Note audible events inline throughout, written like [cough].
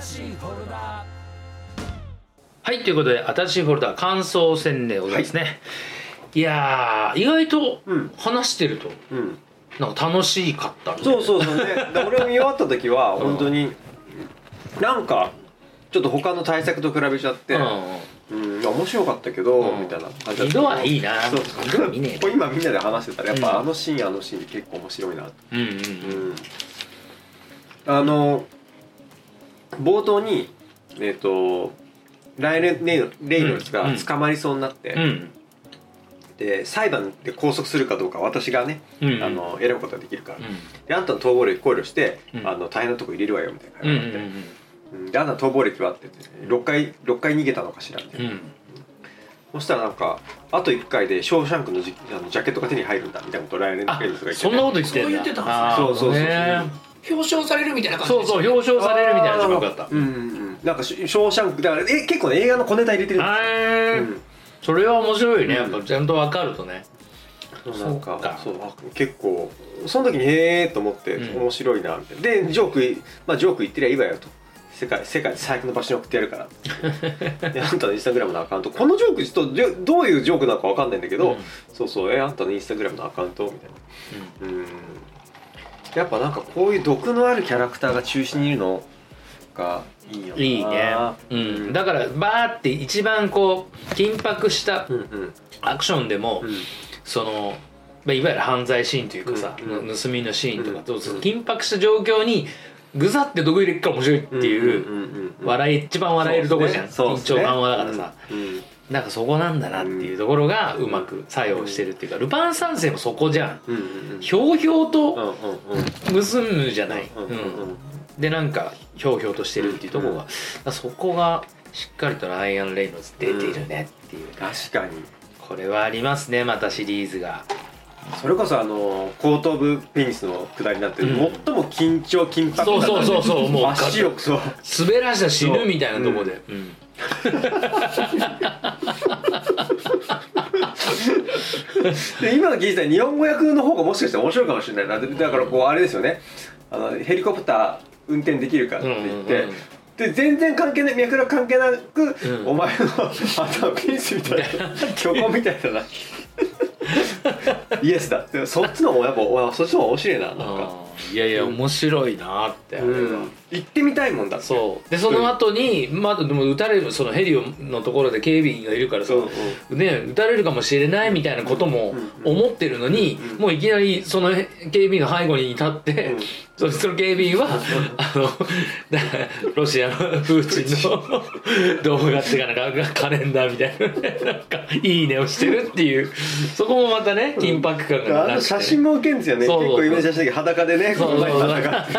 新しいフォルダはいということで新しいフォルダ感想戦でございますね、い、やー意外とうん。話してるとうん。なんか楽しかったみたいな。そうそうそうね。[laughs] で俺が見終わった時は本当になんかちょっと他の対策と比べちゃってううん面白かったけどうん。みたいな。感んじだったはいいな。そう二度は見ねえこれ今みんなで話してたらやっうん。ぱあのシーンあのシーン結構面白いなうんうん。うん。あの冒頭にえっ、とライレン・レイレイノルズが捕まりそうになって、うん。うんで裁判で拘束するかどうか私がね、うんあの選ぶことができるから、うん。であんたの逃亡歴考慮して、うん。あの大変なとこ入れるわよみたいなうんう感じで、ん。うん。であんたの逃亡歴はって言って6回6回逃げたのかしらみたいな、うん。そしたらなんかあと1回で「ショーシャンクのジあのジャケットが手に入るんだ」みたいなことをライアン・レイノあルズが言っててそんなこと言ってそう言ってたんですね。あーそうそうそう。ね表彰されるみたいな感じそうそう表彰されるみたいな。のがよかった。うんうん。うんなんかショショーシャンクだからえ結構ね映画の小ネタ入れてる。んですようん。それは面白いね。うん。やっぱちゃんと分かるとね。そうなんか。そうか。そうあ結構その時にへえと思ってうん。面白いなみたいな、でジョークいまあジョーク言ってりゃいいわよと。世界世界最悪の場所に送ってやるから。[laughs] であんたのインスタグラムのアカウント。このジョークちょっとどういうジョークなのかわかんないんだけど、うん。そうそう。えあんたのインスタグラムのアカウント？みたいな。うんやっぱなんかこういう毒のあるキャラクターが中心にいるのがいいよな。いいね、うん、だからバーって一番こう緊迫したうんうん。アクションでも、うん。そのまあいわゆる犯罪シーンというかさ、うんうん。盗みのシーンとか、うん。そう緊迫した状況にぐざって毒入れっから面白いっていう、うんうんうんうん笑い一番笑えるとこじゃん、緊張緩和だからさ、うんうんなんかそこなんだなっていうところがうまく作用してるっていうか、ルパン三世もそこじゃん。うんうんうん。ひょうひょううんとうんうん。盗むじゃない、うんうんうんでなんかひょうひょうとしてるっていうところが、だからそこがしっかりとライアン・レイノルズ出ているねっていう。ね、確かに。これはありますねまたシリーズが。それこそあの後頭部ペニスの下りになって、うん。最も緊張緊迫そうそうそうそうもう足をそう。滑らしたら死ぬみたいなとこで、うんで今の聞いたら日本語訳の方がもしかしたら面白いかもしれないな。でだからこうあれですよね。あのヘリコプター運転できるかって言って、うんうんうん。で全然関係ない脈絡関係なく、うん。お前の頭ペニスみたいな虚構みたいだな。[laughs] イエスだ。でもそっちの方がやっぱわそっちの方が面白いななんか、いやいや面白いなってあれは、うん、行ってみたいもんだって。そう。でその後にまあでも撃たれるそのヘリのところで警備員がいるからさ、そう。ね撃たれるかもしれないみたいなこともうん。思ってるのに、うん。もういきなりその警備員の背後に立って、うん。そその警備員は、あのだロシアのプーチンの動画っていうかなんかカレンダーみたいななんかいいねをしてるっていう。そこもまたね緊迫感があのなくて。写真も受けるんですよね。結構有名な写真だけど裸でねそうそうそう。この前戦って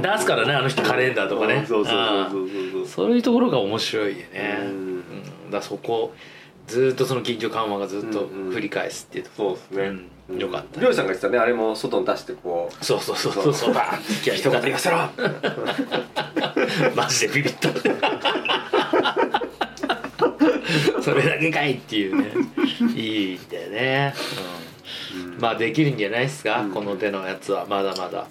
[laughs] 出すからねあの人カレンダーとかね。そうそうあそうーそうそう。そういうところが面白いよね、うん。うん。だそこずーっとその緊張緩和がずっとうんうん。繰り返すっていうとこそうですね。うん。よかった。りょうさんが言ってたねあれも外に出してこう。そうそうそうそう。そう。バーンって気合い人が言わせろ。[laughs] マジでビビったそれだけかいっていうね。[laughs] いいんだよね、うん、まあできるんじゃないですか、うん。この手のやつは。まだまだ。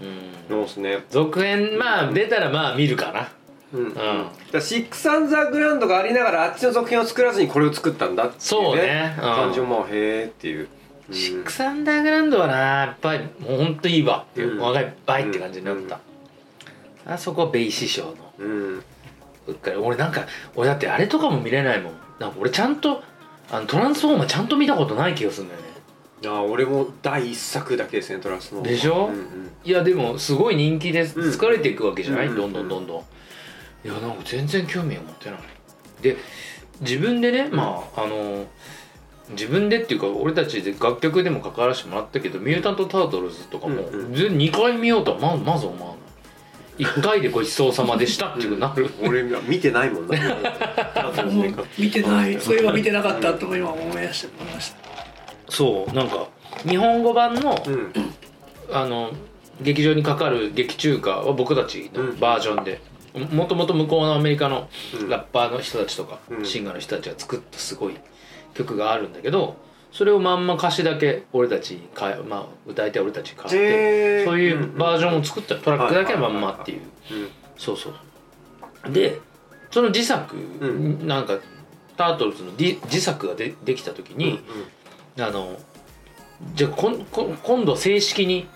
うん。そうですね。続編まあ出たらまあ見るかな。うん。だからシックス・アン・ザ・グラウンドがありながらあっちの続編を作らずにこれを作ったんだっていうそうね。うん。感じもまあへえっていう。うん。シックスアンダーグラウンドはなやっぱりもうほんといいわっていう、うん。若い倍って感じになった、あそこはベイ師匠の。うんうっかり。俺なんか俺だってあれとかも見れないもん。なんか俺ちゃんとあのトランスフォーマーちゃんと見たことない気がするんだよね。あ俺も第一作だけですねトランスのでしょ？うんうん。いやでもすごい人気で疲れていくわけじゃない、うんどんどんどんどん。いやなんか全然興味を持ってないで自分でねまああの自分でっていうか俺たちで楽曲でも関わらせてもらったけど「ミュータント・タートルズ」とかも、全2回見ようとはままず思わない1回でごちそうさまでしたっていうなる。[laughs] 俺見てないもんな。[laughs] 見てない。そういえば見てなかったと今思い出して思いました。そうなんか日本語版のうんあの劇場にかかる劇中歌は僕たちのバージョンで、もともと向こうのアメリカのうん。ラッパーの人たちとか、うん。シンガーの人たちが作ったすごい曲があるんだけどそれをまんま歌詞だけ俺たちに変え、まあ、歌い手は俺たちに変てそういうバージョンを作ったトラックだけはまんまっていう。うん。そうそう。でその自作、ん。なんかタートルズの自自作がでできた時に、あのじゃあこんこん今度正式に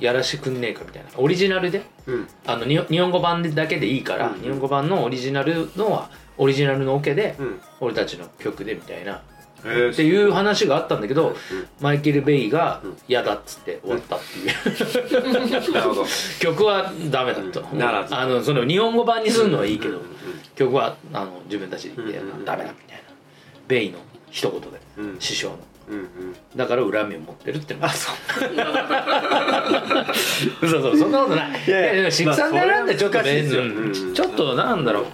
やらしてくんねえかみたいな。オリジナルでうん。あのに日本語版だけでいいから、うん。日本語版のオリジナルのはオリジナルのオケで、うん。俺たちの曲でみたいなっていう話があったんだけど、うん。マイケル・ベイがうん嫌だっつって終わったっていう、なるほど。[laughs] 曲はダメだと、うん。ならず。あのその日本語版にするのはいいけど、曲はあの自分たちでダメだみたいな。ベイの一言で、うん。師匠の。うんうん。だから恨みを持ってるってあそう。[laughs] そうそうそんなことない。いやいややいやシックサンダーランドちょっとちょっとなんだろう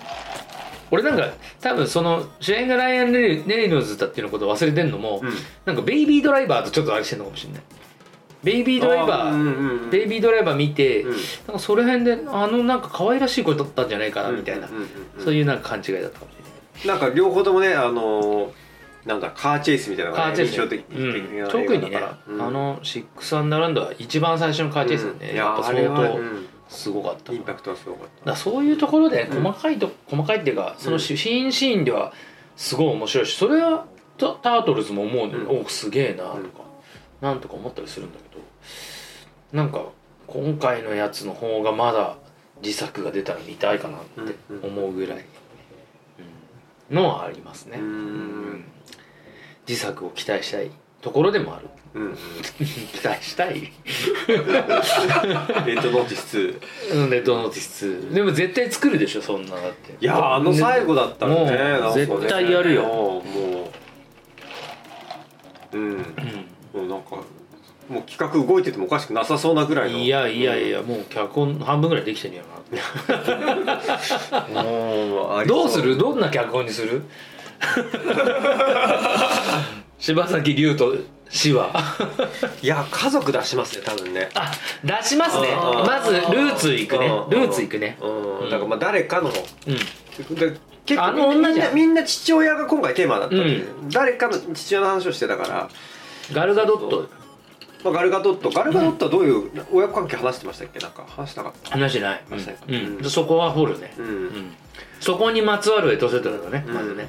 俺なんか多分その主演がライアン・レイノルズだっていうのことを忘れてんのも、うん。なんかベイビードライバーとちょっとあれしてんのかもしれない。ベイビードライバー、うんうんうん。ベイビードライバー見て、うん。なんかその辺であのなんか可愛らしい声だったんじゃないかなみたいな、うんうんうんそういうなんか勘違いだったかもしれない。なんか両方ともねあのーなんだカーチェイスみたいなのがねカーチェイス。印象的うん。特にね、うん。あの「シックス・アンダーランド」は一番最初のカーチェイスでね、うん。やっぱ相当。はうんすごかった、インパクトはすごかっだからそういうところでうん細かいと、細かいっていうかそのうん。シーンシーンではすごい面白いしそれはタタートルズも思うのよ、うん。おすげえなとか、なんとか思ったりするんだけどなんか今回のやつの方がまだ自作が出たら見たいかなって思うぐらい、うん。のはありますね、たうん。自作を期待したいところでもある。うんうん。[laughs] 期待したい。[laughs] レッドノーティス2うんレッドノーティス2でも絶対作るでしょそんなだって。いやあの最後だったらねね。絶対やるよ。もうう。ん。うん。もうなんかもう企画動いててもおかしくなさそうなぐらいの。いやいやいやもう脚本半分ぐらいできてん。[laughs] やなどうする？どんな脚本にする？柴崎龍と死は [laughs] いや家族出しますね多分ね。あ出しますね。うん。まずルーツいくね。うん。ルーツいくね。うん。だからまあ誰かのうん。で結構みんなみんな父親が今回テーマだったんで、誰かの父親の話をしてたから、ガルガドット。まあ、ガルガドット。ガルガドットはどういう親子関係話してましたっけ？なんか話したかった？話してない。うん。うん。そこは掘るね。うん、うん。そこにまつわるエトセトラだねまずね。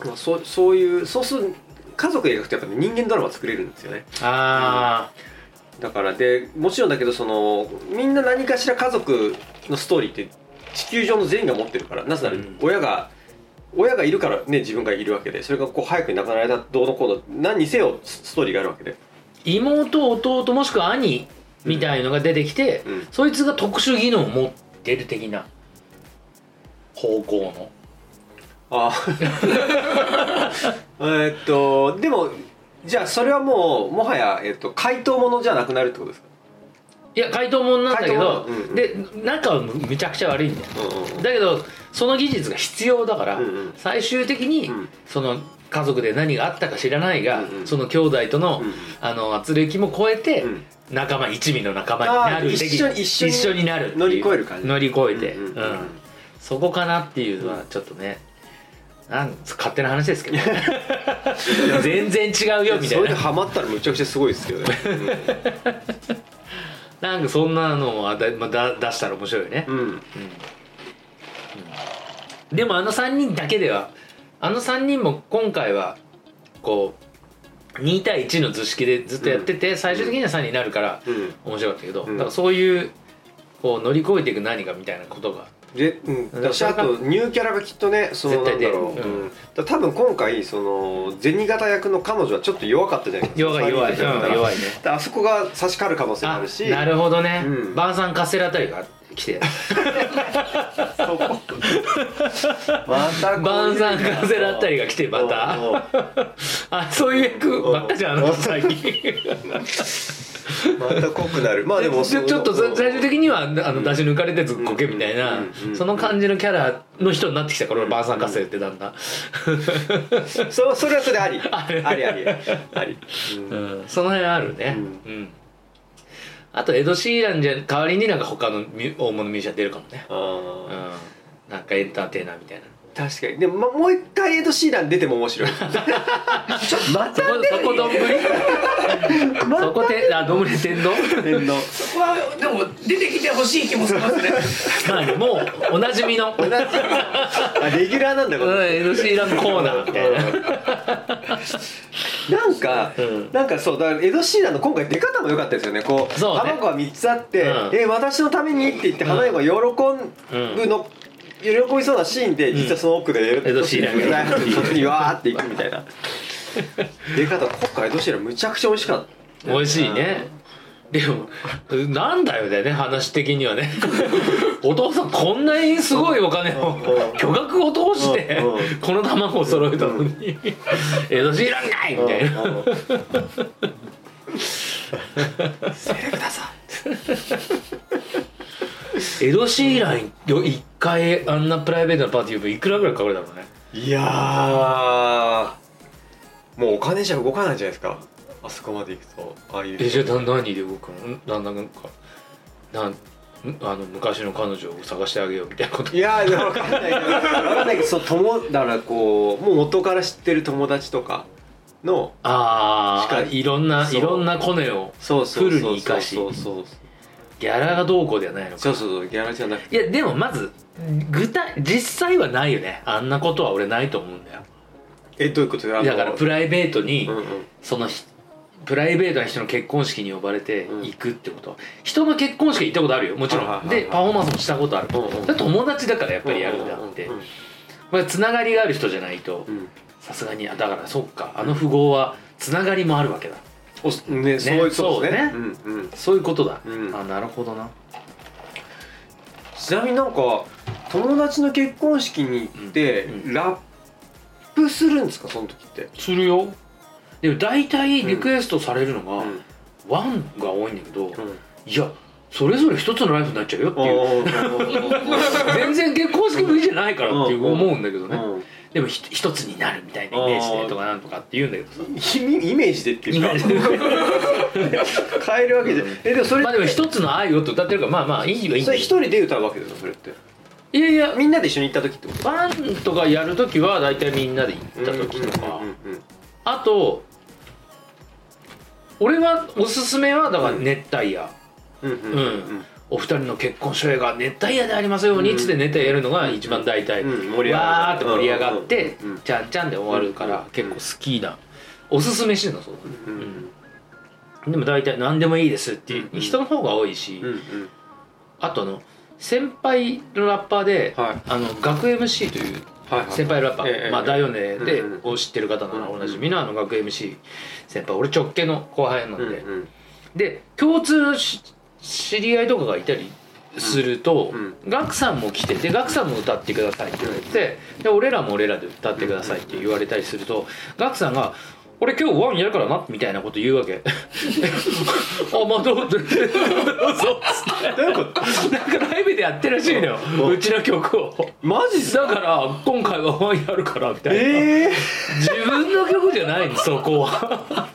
うん。まあ、そうそういうそうする家族で描くとやっぱ人間ドラマ作れるんですよね。あだからでもちろんだけどそのみんな何かしら家族のストーリーって地球上の全員が持ってるからなぜならうん。親が、親がいるからね自分がいるわけでそれがこう早くに亡くなられたどうのこうの何にせよスストーリーがあるわけで。ー妹弟もしくは兄みたいのが出てきてうん。そいつが特殊技能を持ってる的な方向の。あ [laughs] えーっとでもじゃあそれはもうもはや、えーっと怪盗ものじゃなくなるってことですか？いや怪盗もんなんだけど、うんうん。で仲はむめちゃくちゃ悪いんだよ。うんうんだけどその技術が必要だから、うんうん。最終的に、うん。その家族で何があったか知らないが、うんうん。その兄弟との、うんあの圧力も超えて、うん。仲間一味の仲間になる。一緒に一緒になる乗り越える感じ。乗り越えて、うんうんうん。うん。そこかなっていうのはちょっとねなん勝手な話ですけど。[laughs] 全然違うよみたそれでいなハマったらむちゃくちゃすごいですけどね、なんかそんなのをだ、まあ、だ出したら面白いよね、うん。うん。でもあの3人だけではあの3人も今回はこう2対1の図式でずっとやってて、最終的には3人になるからうん。面白かったけど、うん。だからそういうこう乗り越えていく何かみたいなことがで、うん、だから私あとニューキャラがきっとねその絶対出るなんだろう、うん。うん。だ多分今回その銭形役の彼女はちょっと弱かったじゃないですか。弱い弱い、弱いね。あそこが差し替わる可能性もああるし。なるほどね、うん。バンサンカステラあたりが来て。またこういうバンサンカステラあたりが来てまた。あそういう役ばっかじゃんあの人最近 [laughs] また濃くなる。まあでもちょちょっと最終的にはあの出し抜かれてずっこけみたいなその感じのキャラの人になってきたから俺バンサンカステラってだんだ。ん [laughs] そそれはそれ [laughs] あり。ありありあり、うんうん。その辺あるね。ううん。あとエド・シーランじゃ代わりになんか他の大物ミュージシャン出るかもね。あうん。なんかエンターテイナーみたいな確かに。でも、ま、もう一回エド・シーラン出ても面白い。まそこそこどんぶりそこてあどんぶり天丼？天皇そこはでも出てきてほしい気もしますね。まあねもうおなじみの。同じあレギュラーなんだこれ。うん NC ランコーナー。みたいななんか、うん。なんかそうだからエド・シーランの今回出方も良かったですよね。こうそうね。卵が3つあってうん「え私のために?」って言って花嫁が喜ぶの、喜びそうなシーンで、実はその奥でエドシーランががそっちにわーっていくみたいな。出方今回エド・シーランむちゃくちゃ美味しかった。美味しいね。でもなんだよね話的にはね。[laughs] お父さんこんなにすごいお金をうん。巨額を通してこの卵を揃えたのに。江戸シーランかいみたいな。セレ [laughs] ブだぞ江戸シーランよ一回あんなプライベートなパーティーいくらぐらいかかるだろうね。いやーもうお金じゃ動かないんじゃないですか。あそこまで行くとああいう。えじゃあな何で動くのなんなんかなんあの昔の彼女を探してあげようみたいなこと。いやーでも分かんないけど。分かんないけどそう友だからこうもう元から知ってる友達とかのああいろんなそう。いろんなコネをそうそうそうフルに生かし。そうそうギャラがどうこうではないのか。そうそうそうギャラじゃなくて。いやでもまず具体実際はないよね。あんなことは俺ないと思うんだよ。えどういうこと？だからプライベートにうんうん。そのひプライベートな人の結婚式に呼ばれてうん。行くってこと。は人の結婚式行ったことあるよもちろん。でパフォーマンスもしたことある。うん友達だからやっぱりやるんであって。つながりがある人じゃないとうん。さすがに。あだからそっか。あの富豪はつながりもあるわけだおねそういうことですね。そうね。うんうん。そういうことだ。うん。あなるほどな。ちなみになんか友達の結婚式に行って、うんラップするんですか？その時って。するよ。でも大体リクエストされるのがうん。ワンが多いんだけどうん。いやそれぞれ一つのライフになっちゃうよっていう。[laughs] 全然結婚式向きじゃないからっていう思うんだけどねでもひ一つになるみたいなイメージでとかなんとかって言うんだけどさ。[laughs] イメージでっていうか。変えるわけじゃえでもそれまあでも一つの愛をって歌ってるからまあまあいいはいいん。それ一人で歌うわけですよそれって。いやいや。みんなで一緒に行った時ってこと？バンとかやるときは大体みんなで行った時とか。あと俺はおすすめはだから熱帯夜。うんうんうん。うんお二人の結婚初映が熱帯夜でありますようにっつって熱帯夜やるのが一番大体わーって盛り上がってうんうんちゃんちゃんで終わるかうんら結構好きなおすすめしてるのそううん。うん。でも大体何でもいいですっていううん人の方が多いしうんうん。あとあの先輩のラッパーではい。あの学 MC という先輩ラッパええーまあだよねでを知ってる方ならうんおなじみのあの学 MC 先輩俺直系の後輩なんで。うんうん。で共通のし知り合いとかがいたりすると、うん。ガクさんも来てでガクさんも歌ってくださいって言われてで俺らも俺らで歌ってくださいって言われたりするとガクさんが「俺今日ワンやるからな」みたいなこと言うわけ。[laughs] あまあどうぞどうぞっつってどういうことなんかライブでやってるらしいのよ。うちの曲を。マジだから今回はワンやるからみたいな、ええ自分の曲じゃないの。そこは。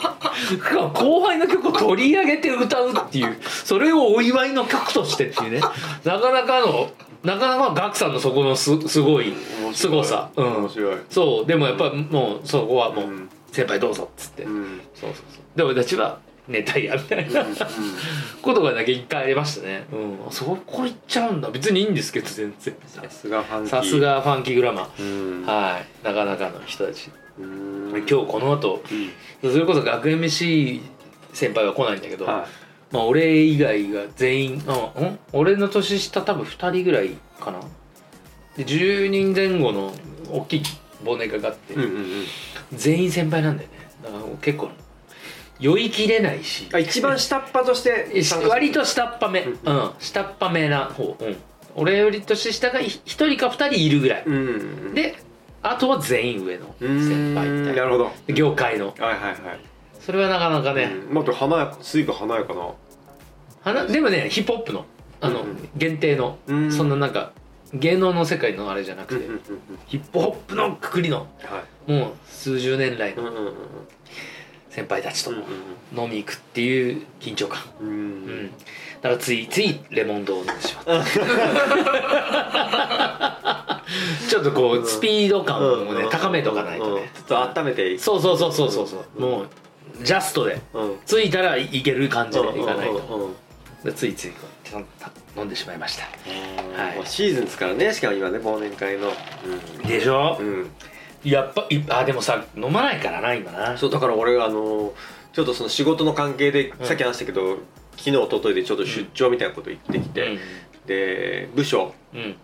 後輩の曲を取り上げて歌うっていう。それをお祝いの曲としてっていうね。なかなかのなかなかガクさんのそこのすすごいすごさ、うん。面、白い。そう。でもやっぱもうそこはもう、うん先輩どうぞっつって、うん。そうそうそう。で俺たちは熱帯夜みたいな。ことがだけ一回ありましたね。うん。そこ行っちゃうんだ。別にいいんですけど全然。さすがファンキー。さすがファンキーグラマー。うん。はい。なかなかの人たち。うん。今日この後うん。それこそ学 MC 先輩は来ないんだけど、はまあ、俺以外が全員あん？俺の年下多分2人ぐらいかな。で10人前後の大きい忘年会があって、いうんうんうん。全員先輩なんだよね。だから結構酔いきれないし。あ一番下っ端として割と下っ端めううん。ん、下っ端めな方、うん、俺より年下が1人か2人いるぐらい、うんであとは全員上のうん先輩みたいな。なるほど。業界の。はいはいはい。それはなかなかね、うん。もっと華やか随分華やかな。はなでもねヒップホップのあの、うんうん。限定の、うん。そんななんか芸能の世界のあれじゃなくて、うんうんヒップホップのくくりのはい。もう数十年来の先輩たちとうん飲み行くっていう緊張感、うんううん。ん、だからついついレモンドを飲んでしまった。[laughs] ちょっとこうスピード感をねうん高めとかないとうんねちょっと温めていいそうそうそうそうそうそう。もうジャストで。うん。着いたらいける感じでいかないとついつい飲んでしまいました。はい。まあシーズンですからね。しかも今ね忘年会の。でしょ？うん、うんやっぱいあでもさ飲まないからな今な。そうだから俺あのちょっとその仕事の関係で、さっき話したけど昨日一昨日でちょっと出張みたいなこと言ってきて、で部署。うん。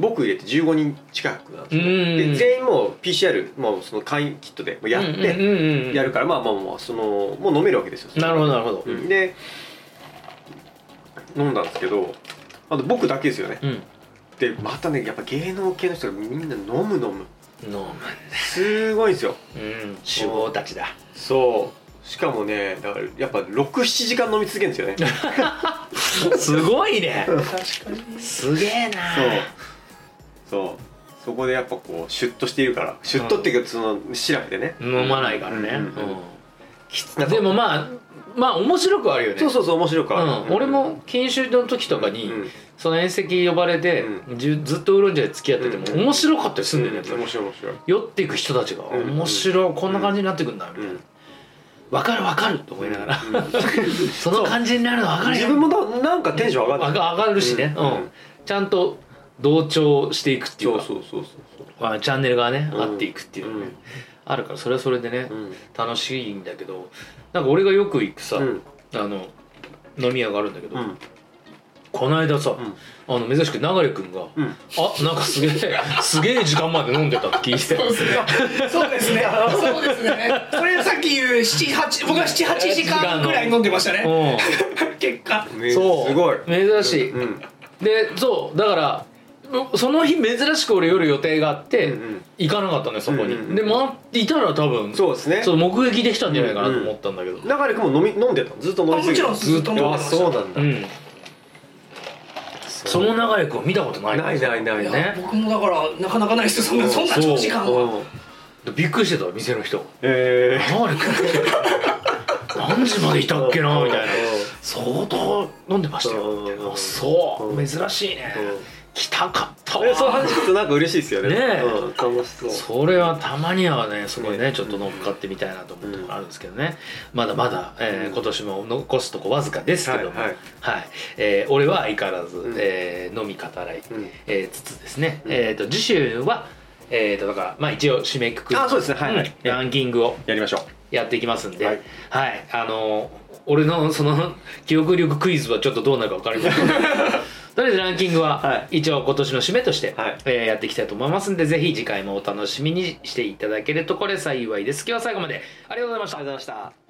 僕入れて15人近くなんですよ、全員もう PCR もうその簡易キットでやってうんうんうんうんやるから、まあまあまあそのもう飲めるわけですよ。なるほどなるほど。うん。で飲んだんですけどあと僕だけですよね。うん。でまたねやっぱ芸能系の人がみんな飲む飲む。飲むんだ。すごいんですよ。うん。酒豪たちだ。そう。しかもねだからやっぱ67時間飲み続けるんですよね。[laughs] すごいね。確かに。すげえな。そう。そう。そこでやっぱこうシュッとしているから。シュッとっていうかその調べてね。飲まないからね。うん。うん。うん。うんでもまあまあ面白くはあるよね。そうそうそう面白くある、うん、俺も研修の時とかに、うん。その遠席呼ばれて、ずっとウーロン茶で付き合ってても、うん。面白かったりすんだよね、うん。面白い面白い。酔っていく人たちが、うん。面白いこんな感じになってくんだみたいな、うん。分かる分かると思いながら、うん。[laughs] その感じになるの分かるよ。自分もななんかテンション上がって上がるしね、うん。うん。ちゃんと同調していくっていうか。そうそうそうそう。まあチャンネルがね、うん。合っていくっていうのね、うん。あるからそれはそれでね、うん。楽しいんだけどなんか俺がよく行くさ、うん。あの飲み屋があるんだけど、うん。この間さ、あの珍しく流れ君が、うん。あなんかすげえ [laughs] すげえ時間まで飲んでたって聞いて。そうですね。そうですね。そうですね。それさっき言う七八僕は七八時間ぐらい飲んでましたね。う [laughs] 結果。そう。すごい。珍しい、うん。でそうだからその日珍しく俺夜予定があって、行かなかったのよそこに、うんうんうん。で待っていたら多分そうですね。そう目撃できたんじゃないかなと思ったんだけど。流れ君も飲み飲んでたの？ずっと飲みすぎて。あもちろんずっと飲んでまあしたそうなんだ、うん。その流れ君を見たことない。ないないないい。やね。僕もだからなかなかないですよ。そんなそんな長時間。は。びっくりしてた店の人。え流れ君何時までいたっけなみたいな。うん相当飲んでましたよ。そう。珍しいね。うん来たかったえそうわ話聞くとなんか嬉しいですよね。ねえ。うん、楽しそう。それはたまにはねそこにねねちょっと乗っかってみたいなと思うところあるんですけどね。まだまだ、えー今年も残すとこわずかですけども。ははい。い、はい。えー俺は相変わらず、ん。えー飲み語らい、うん。えーつつですね、うんえー、と次週はえー、とだからまあ一応締めくくりあそうですね。はいはい。うんランキングをやりましょやっていきますんで、ははい。い、あの俺のその記憶力クイズはちょっとどうなるか分かりません [laughs] とりあえずランキングはは一応今年の締めとして、はい。えーやっていきたいと思いますんでぜひ次回もお楽しみにしていただけるとこれ幸いです。今日は最後まで。ありがとうございました。うありがとうございました